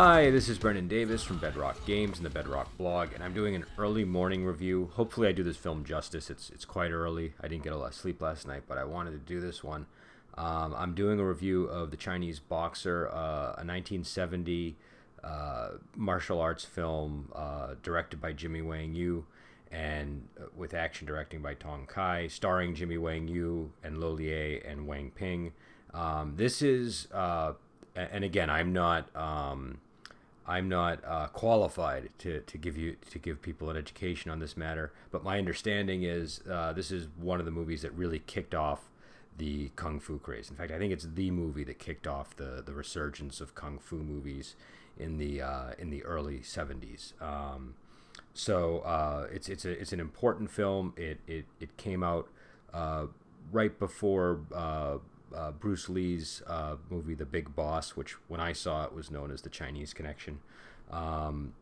Hi, this is Brendan Davis from Bedrock Games and the Bedrock blog, and I'm doing an early morning review. Hopefully, I do this film justice. It's it's quite early. I didn't get a lot of sleep last night, but I wanted to do this one. Um, I'm doing a review of the Chinese Boxer, uh, a 1970 uh, martial arts film uh, directed by Jimmy Wang Yu and uh, with action directing by Tong Kai, starring Jimmy Wang Yu and Lo Lieh and Wang Ping. Um, this is uh, and again, I'm not um, I'm not uh, qualified to, to give you to give people an education on this matter. But my understanding is uh, this is one of the movies that really kicked off the kung fu craze. In fact, I think it's the movie that kicked off the, the resurgence of kung fu movies in the uh, in the early '70s. Um, so uh, it's it's a it's an important film. It it, it came out uh, right before uh, Bruce Lee's uh, movie The Big Boss, which when I saw it was known as The Chinese Connection. Um,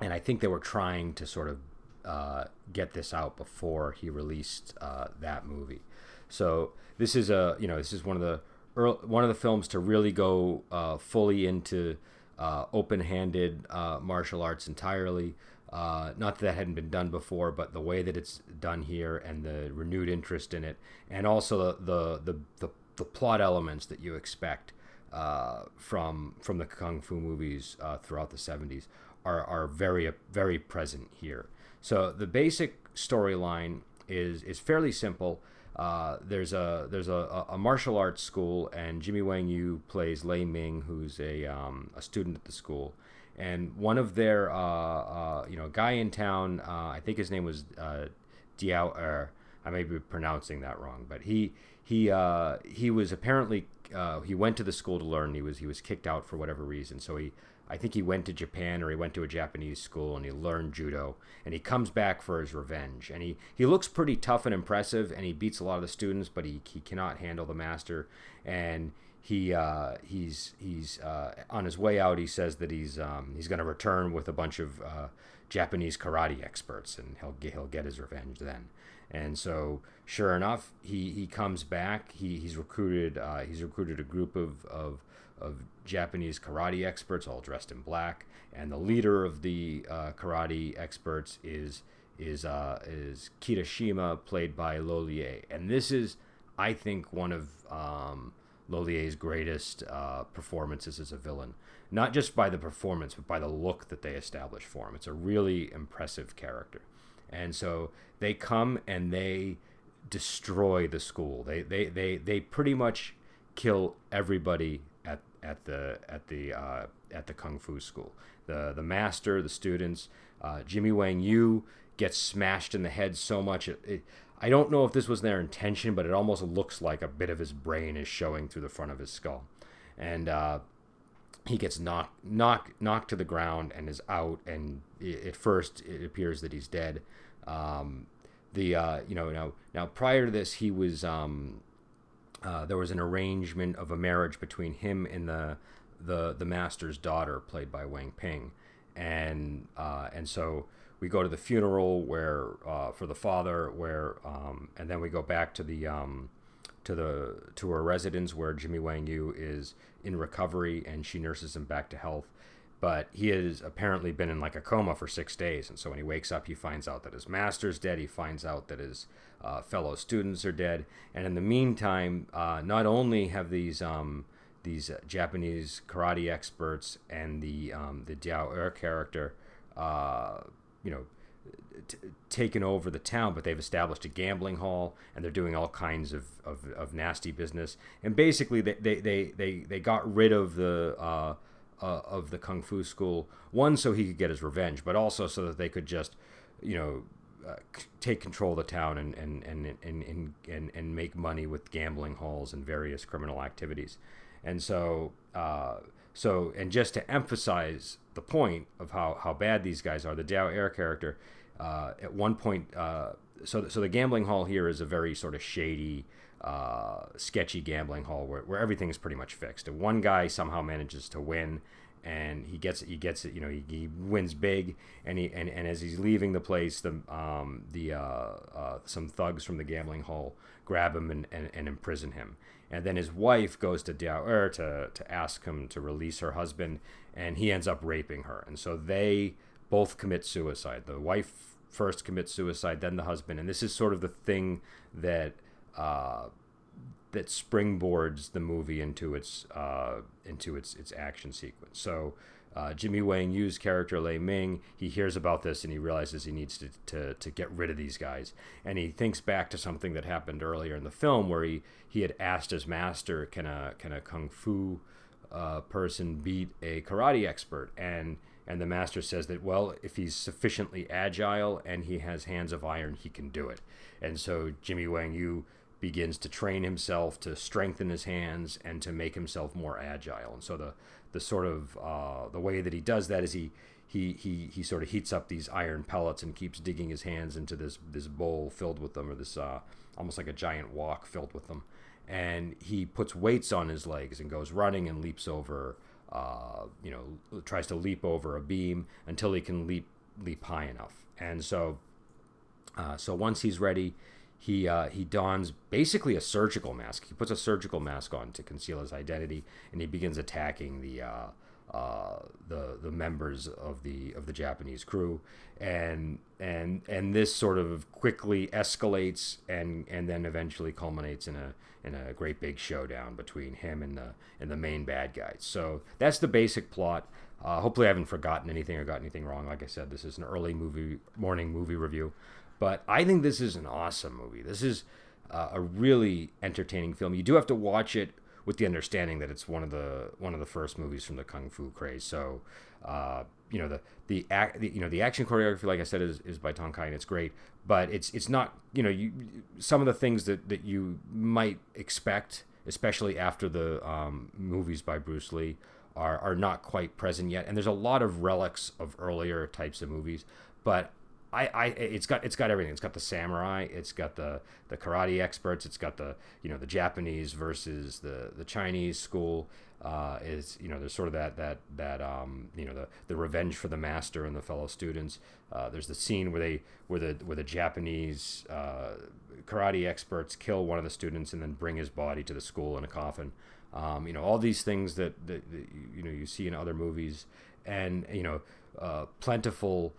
and I think they were trying to sort of uh, get this out before he released uh, that movie. So this is a you know this is one of the early, one of the films to really go uh, fully into uh, open-handed martial arts entirely. Uh, not that that hadn't been done before, but the way that it's done here and the renewed interest in it, and also the the the, the, plot elements that you expect uh, from from the kung fu movies uh, throughout the '70s are are very very present here. So the basic storyline is is fairly simple. Uh, there's a there's a, a, martial arts school, and Jimmy Wang Yu plays Lei Ming, who's a um, a student at the school and one of their uh, uh, you know guy in town uh, I think his name was uh, Diao er, I may be pronouncing that wrong but he he uh, he was apparently uh, he went to the school to learn. He was he was kicked out for whatever reason. So he I think he went to Japan or he went to a Japanese school and he learned judo and he comes back for his revenge. And he, he looks pretty tough and impressive and he beats a lot of the students but he, he cannot handle the master. And he uh, he's he's uh, on his way out. He says that he's um, he's going to return with a bunch of uh, Japanese karate experts, and he'll get, he'll get his revenge then. And so, sure enough, he, he comes back. He, he's recruited uh, he's recruited a group of, of of Japanese karate experts, all dressed in black, and the leader of the uh, karate experts is is uh, is Kitashima, played by Lo Lieh. And this is, I think, one of um, Lo Lieh's greatest uh, performances as a villain. Not just by the performance, but by the look that they establish for him. It's a really impressive character. And so they come and they destroy the school. They they, they, they pretty much kill everybody at, at the at the uh, at the kung fu school. The the master, the students, uh, Jimmy Wang Yu gets smashed in the head so much it, it I don't know if this was their intention, but it almost looks like a bit of his brain is showing through the front of his skull, and uh, he gets knocked knocked knocked to the ground and is out. And at first, it appears that he's dead. Um, the uh, you know now now prior to this, he was um, uh, there was an arrangement of a marriage between him and the the the master's daughter, played by Wang Ping, and uh, and so we go to the funeral where uh, for the father where um, and then we go back to the um, to the to her residence where Jimmy Wang Yu is in recovery and she nurses him back to health. But he has apparently been in like a coma for six days. And so when he wakes up he finds out that his master's dead. He finds out that his uh, fellow students are dead. And in the meantime uh, not only have these um, these Japanese karate experts and the um, the Diao Er character uh, you know, t- taken over the town, but they've established a gambling hall and they're doing all kinds of, of, of nasty business. And basically, they, they, they, they, they got rid of the. Uh, uh, of the kung fu school, one so he could get his revenge, but also so that they could just, you know, uh, c- take control of the town and and, and, and, and, and, and make money with gambling halls and various criminal activities. And so, uh, so, and just to emphasize the point of how, how bad these guys are, the Diao Er character, uh, at one point, uh, so, so the gambling hall here is a very sort of shady, uh, sketchy gambling hall where, where everything is pretty much fixed. And one guy somehow manages to win, and he gets it he gets it. You know, he, he wins big, and he and, and as he's leaving the place, the um the uh, uh, some thugs from the gambling hall grab him and, and, and imprison him. And then his wife goes to Daoer to to ask him to release her husband, and he ends up raping her. And so they both commit suicide. The wife first commits suicide, then the husband, and this is sort of the thing that. Uh, that springboards the movie into its uh, into its its action sequence. So uh, Jimmy Wang Yu's character Lei Ming, he hears about this and he realizes he needs to, to, to get rid of these guys. And he thinks back to something that happened earlier in the film where he, he had asked his master, can a, can a kung fu uh, person beat a karate expert? And, and the master says that, well, if he's sufficiently agile and he has hands of iron, he can do it. And so Jimmy Wang Yu begins to train himself to strengthen his hands and to make himself more agile. And so the the sort of uh, the way that he does that is he he he he sort of heats up these iron pellets and keeps digging his hands into this this bowl filled with them or this uh, almost like a giant wok filled with them. And he puts weights on his legs and goes running and leaps over, uh, you know, tries to leap over a beam until he can leap leap high enough. And so, uh, so once he's ready, he uh, he dons basically a surgical mask. He puts a surgical mask on to conceal his identity, and he begins attacking the uh, uh, the the members of the of the Japanese crew, and and and this sort of quickly escalates and and then eventually culminates in a in a great big showdown between him and the and the main bad guys. So that's the basic plot. Uh, hopefully, I haven't forgotten anything or got anything wrong. Like I said, this is an early movie morning movie review. But I think this is an awesome movie. This is uh, a really entertaining film. You do have to watch it with the understanding that it's one of the one of the first movies from the kung fu craze. So, uh, you know the the, act, the, you know the action choreography, like I said, is, is by Tong Kai and it's great. But it's it's not you know you some of the things that that you might expect, especially after the um, movies by Bruce Lee. Are, are not quite present yet, and there's a lot of relics of earlier types of movies. But I, I it's got it's got everything. It's got the samurai, it's got the the karate experts, it's got the you know the Japanese versus the the Chinese school. Uh, is you know there's sort of that that that um, you know the the revenge for the master and the fellow students. Uh, there's the scene where they where the where the Japanese uh, karate experts kill one of the students and then bring his body to the school in a coffin. Um, you know all these things that, that, that, you know you see in other movies, and you know uh, plentiful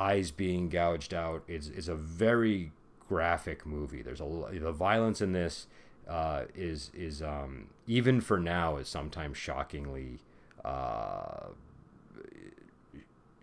eyes being gouged out is is a very graphic movie. There's a the violence in this uh, is is um, even for now is sometimes shockingly uh,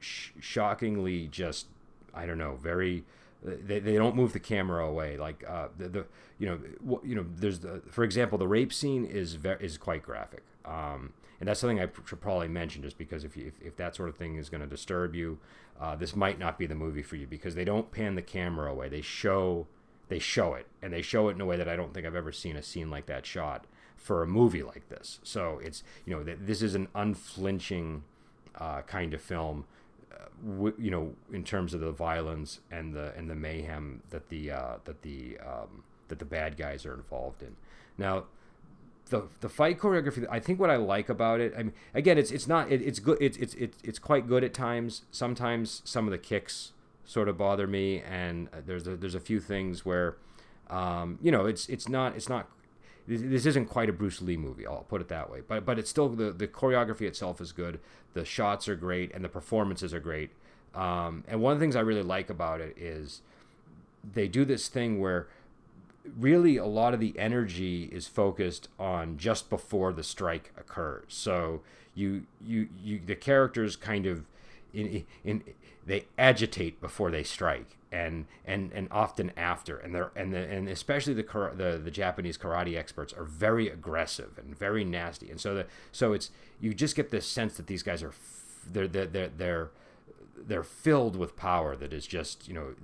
sh- shockingly just I don't know very they, they don't move the camera away like uh, the, the you know you know there's the for example the rape scene is very is quite graphic um, and that's something I should probably mention just because if, you, if, if that sort of thing is going to disturb you, uh, this might not be the movie for you because they don't pan the camera away. They show they show it, and they show it in a way that I don't think I've ever seen a scene like that shot for a movie like this. So it's you know this is an unflinching uh, kind of film. Uh, w- you know, in terms of the violence and the and the mayhem that the uh, that the um, that the bad guys are involved in. Now, the the fight choreography. I think what I like about it. I mean, again, it's it's not it, it's good. It's it's it's it's quite good at times. Sometimes some of the kicks sort of bother me, and uh, there's a, there's a few things where, um, you know, it's it's not it's not. This isn't quite a Bruce Lee movie. I'll put it that way. But but it's still the the choreography itself is good. The shots are great, and the performances are great. Um, and one of the things I really like about it is they do this thing where really a lot of the energy is focused on just before the strike occurs. So you you you the characters kind of in in they agitate before they strike and and and often after and they're and the, and especially the, the the Japanese karate experts are very aggressive and very nasty and so the so it's you just get this sense that these guys are they're they're they're, they're they're filled with power that is just you know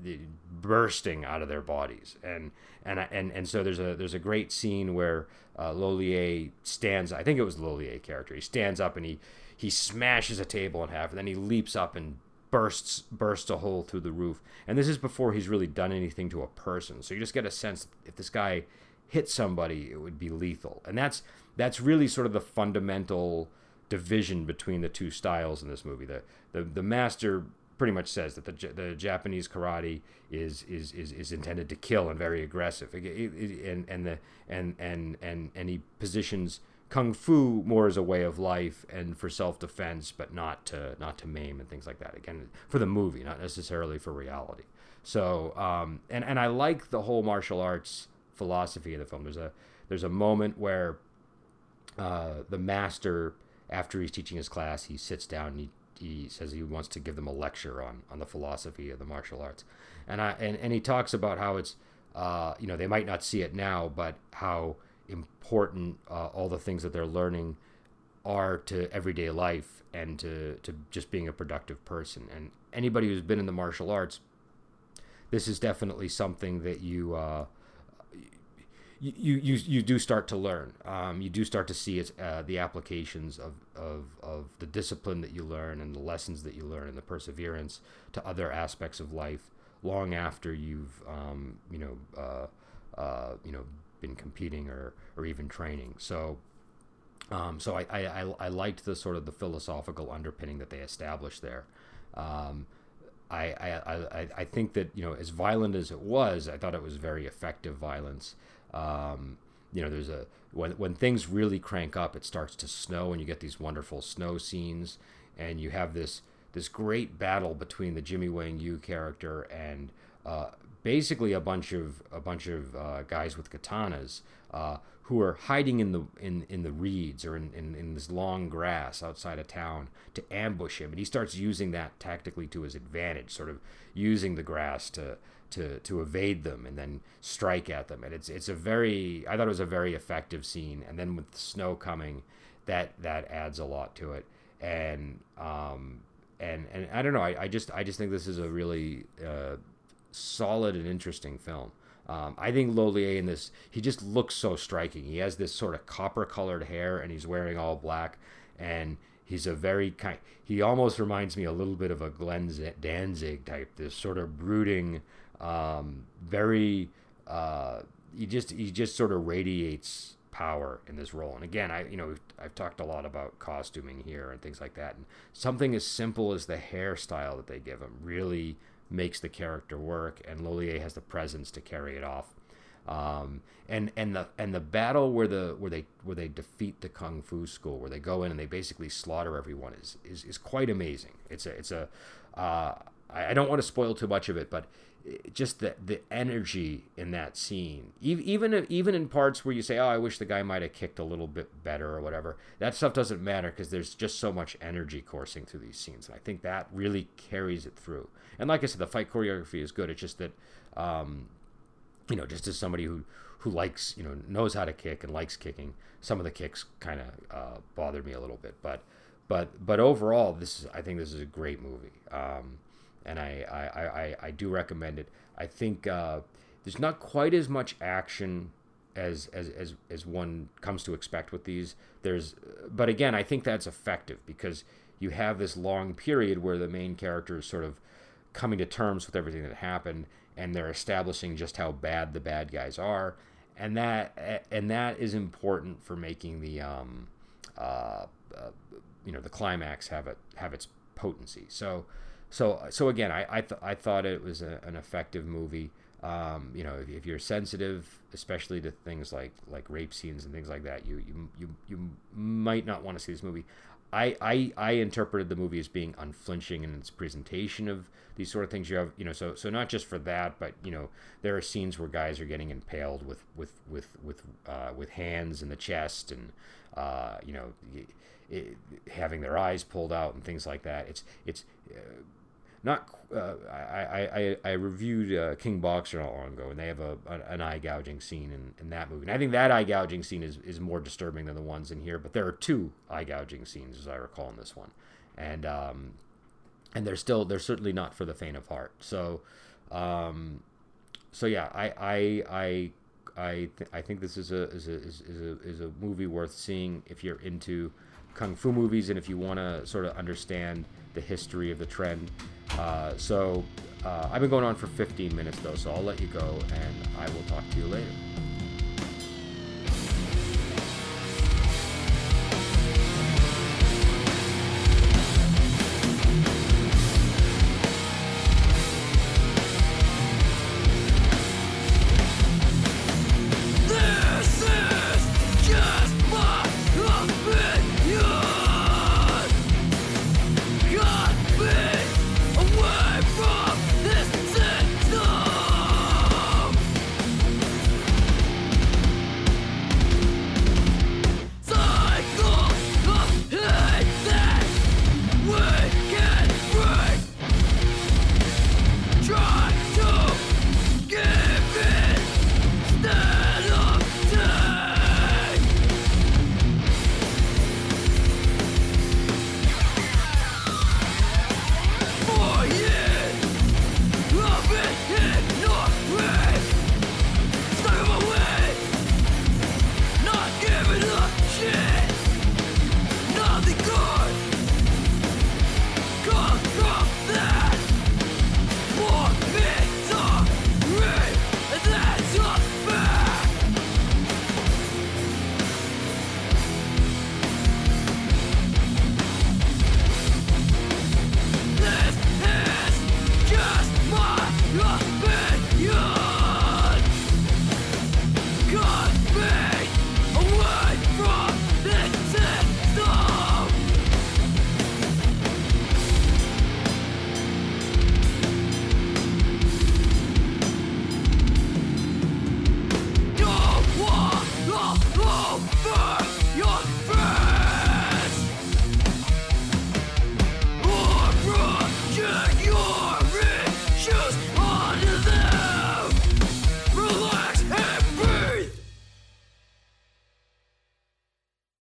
bursting out of their bodies. And and and and so there's a there's a great scene where uh, Lo Lieh stands I think it was Lo Lieh character he stands up and he he smashes a table in half and then he leaps up and bursts bursts a hole through the roof. And this is before he's really done anything to a person. So you just get a sense if this guy hit somebody it would be lethal. And that's that's really sort of the fundamental division between the two styles in this movie. The the, the master pretty much says that the, the Japanese karate is, is is is intended to kill and very aggressive, and and the and and and and he positions kung fu more as a way of life and for self defense, but not to not to maim and things like that. Again, for the movie, not necessarily for reality. So, um, and and I like the whole martial arts philosophy of the film. There's a there's a moment where uh, the master, after he's teaching his class, he sits down and he, he says he wants to give them a lecture on on the philosophy of the martial arts, and I and, and he talks about how it's uh, you know they might not see it now, but how important uh, all the things that they're learning are to everyday life and to, to just being a productive person. And anybody who's been in the martial arts, this is definitely something that you uh, you, you you do start to learn. Um, you do start to see it, uh, the applications of, of, of the discipline that you learn and the lessons that you learn and the perseverance to other aspects of life long after you've um, you know uh, uh, you know been competing or, or even training. So, um, so I, I, I liked the sort of the philosophical underpinning that they established there. Um, I, I, I, I think that, you know, as violent as it was, I thought it was very effective violence. Um, you know, there's a, when, when things really crank up, it starts to snow and you get these wonderful snow scenes and you have this, this great battle between the Jimmy Wang Yu character and uh, basically a bunch of a bunch of uh, guys with katanas uh, who are hiding in the in, in the reeds or in, in, in this long grass outside of town to ambush him, and he starts using that tactically to his advantage, sort of using the grass to to to evade them and then strike at them, and it's it's a very I thought it was a very effective scene, and then with the snow coming, that that adds a lot to it, and um and and I don't know I, I just I just think this is a really uh, solid and interesting film. Um, I think Lo Lieh in this, he just looks so striking. He has this sort of copper colored hair and he's wearing all black. And he's a very kind, he almost reminds me a little bit of a Glenn Danzig type, this sort of brooding, um, very, uh, he just, he just sort of radiates power in this role. And again, I, you know, I've talked a lot about costuming here and things like that. And something as simple as the hairstyle that they give him really makes the character work, and Lo Lieh has the presence to carry it off. Um, and and the and the battle where the where they where they defeat the kung fu school, where they go in and they basically slaughter everyone, is is, is quite amazing. It's a it's a uh, I don't want to spoil too much of it, but just the the energy in that scene, even even in parts where you say, "Oh, I wish the guy might have kicked a little bit better" or whatever, that stuff doesn't matter because there's just so much energy coursing through these scenes, and I think that really carries it through. And like I said, the fight choreography is good. It's just that, um, you know, just as somebody who who likes, you know, knows how to kick and likes kicking, some of the kicks kind of uh, bothered me a little bit, but but but overall, this is I think this is a great movie. Um, and I, I, I, I do recommend it. I think uh, there's not quite as much action as, as as as one comes to expect with these. There's, but again, I think that's effective because you have this long period where the main character is sort of coming to terms with everything that happened, and they're establishing just how bad the bad guys are, and that and that is important for making the um, uh, uh, you know the climax have it have its potency. So so so again, I I, th- I thought it was a, an effective movie. Um, you know, if, if, you're sensitive, especially to things like like rape scenes and things like that, you you you, you might not want to see this movie. I, I I interpreted the movie as being unflinching in its presentation of these sort of things. You have you know so so not just for that, but you know there are scenes where guys are getting impaled with with with with uh, with hands in the chest and uh, you know it, having their eyes pulled out and things like that. It's it's uh, not uh, I, I, I reviewed uh, King Boxer not long ago, and they have a, an eye gouging scene in, in that movie. And I think that eye gouging scene is, is more disturbing than the ones in here. But there are two eye gouging scenes, as I recall, in this one, and um, and they're still they're certainly not for the faint of heart. So, um, so yeah, I I I I, th- I think this is a is a, is a is a movie worth seeing if you're into kung fu movies and if you want to sort of understand the history of the trend. Uh, so uh, I've been going on for 15 minutes though, so I'll let you go and I will talk to you later.